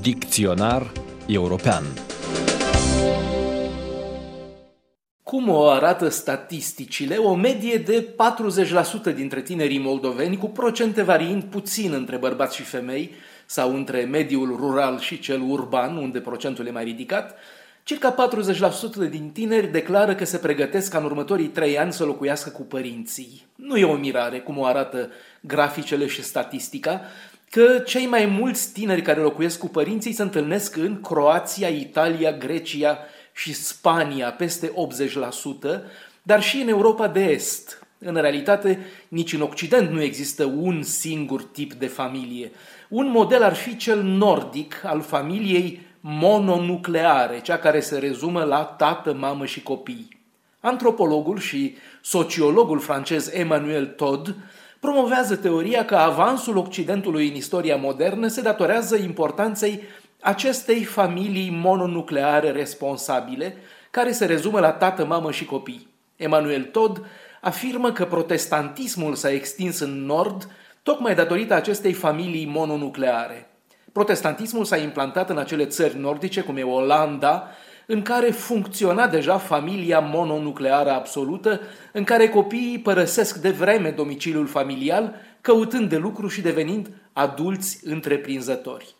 Dicționar european. Cum o arată statisticile, o medie de 40% dintre tinerii moldoveni, cu procente variind puțin între bărbați și femei sau între mediul rural și cel urban, unde procentul e mai ridicat, circa 40% din tineri declară că se pregătesc ca în următorii trei ani să locuiască cu părinții. Nu e o mirare, cum o arată graficele și statistica, că cei mai mulți tineri care locuiesc cu părinții se întâlnesc în Croația, Italia, Grecia și Spania, peste 80%, dar și în Europa de Est. În realitate, nici în Occident nu există un singur tip de familie. Un model ar fi cel nordic al familiei mononucleare, cea care se rezumă la tată, mamă și copii. Antropologul și sociologul francez Emmanuel Todd promovează teoria că avansul Occidentului în istoria modernă se datorează importanței acestei familii mononucleare responsabile, care se rezumă la tată, mamă și copii. Emanuel Todd afirmă că protestantismul s-a extins în nord tocmai datorită acestei familii mononucleare. Protestantismul s-a implantat în acele țări nordice, cum e Olanda, în care funcționa deja familia mononucleară absolută, în care copiii părăsesc de vreme domiciliul familial, căutând de lucru și devenind adulți întreprinzători.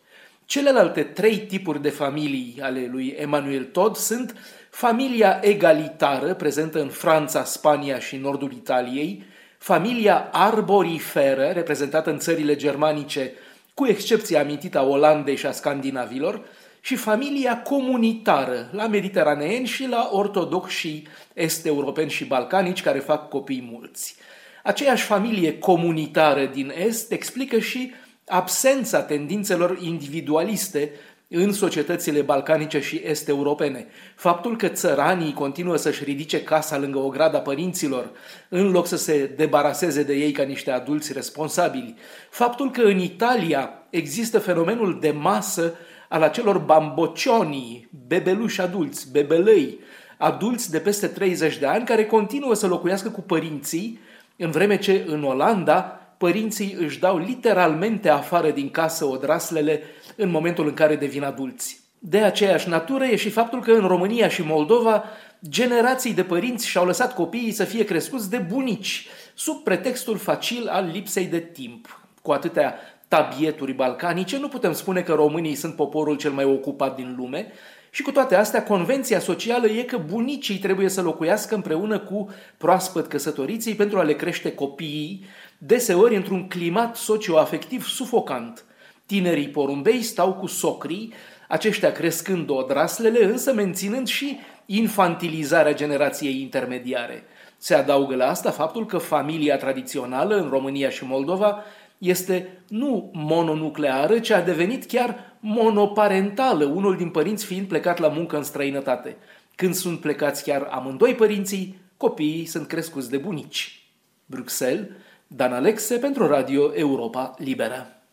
Celelalte trei tipuri de familii ale lui Emmanuel Todd sunt familia egalitară, prezentă în Franța, Spania și nordul Italiei, familia arboriferă, reprezentată în țările germanice, cu excepția amintită a Olandei și a Scandinavilor, și familia comunitară la mediteraneeni și la ortodoxi est-europeni și balcanici care fac copii mulți. Aceeași familie comunitară din Est explică și absența tendințelor individualiste în societățile balcanice și est-europene. Faptul că țăranii continuă să-și ridice casa lângă o grada părinților, în loc să se debaraseze de ei ca niște adulți responsabili. Faptul că în Italia există fenomenul de masă al acelor bambocioni, bebeluși adulți, bebelei, adulți de peste 30 de ani care continuă să locuiască cu părinții, în vreme ce în Olanda părinții își dau literalmente afară din casă odraslele în momentul în care devin adulți. De aceeași natură e și faptul că în România și Moldova generații de părinți și-au lăsat copiii să fie crescuți de bunici, sub pretextul facil al lipsei de timp. Cu atâtea tabieturi balcanice, nu putem spune că românii sunt poporul cel mai ocupat din lume și cu toate astea, convenția socială e că bunicii trebuie să locuiască împreună cu proaspăt căsătoriții pentru a le crește copiii, deseori într-un climat socioafectiv sufocant. Tinerii porumbei stau cu socrii, aceștia crescând odraslele, însă menținând și infantilizarea generației intermediare. Se adaugă la asta faptul că familia tradițională în România și Moldova este nu mononucleară, ci a devenit chiar monoparentală, unul din părinți fiind plecat la muncă în străinătate. Când sunt plecați chiar amândoi părinții, copiii sunt crescuți de bunici. Bruxelles, Dan Alexe pentru Radio Europa Liberă.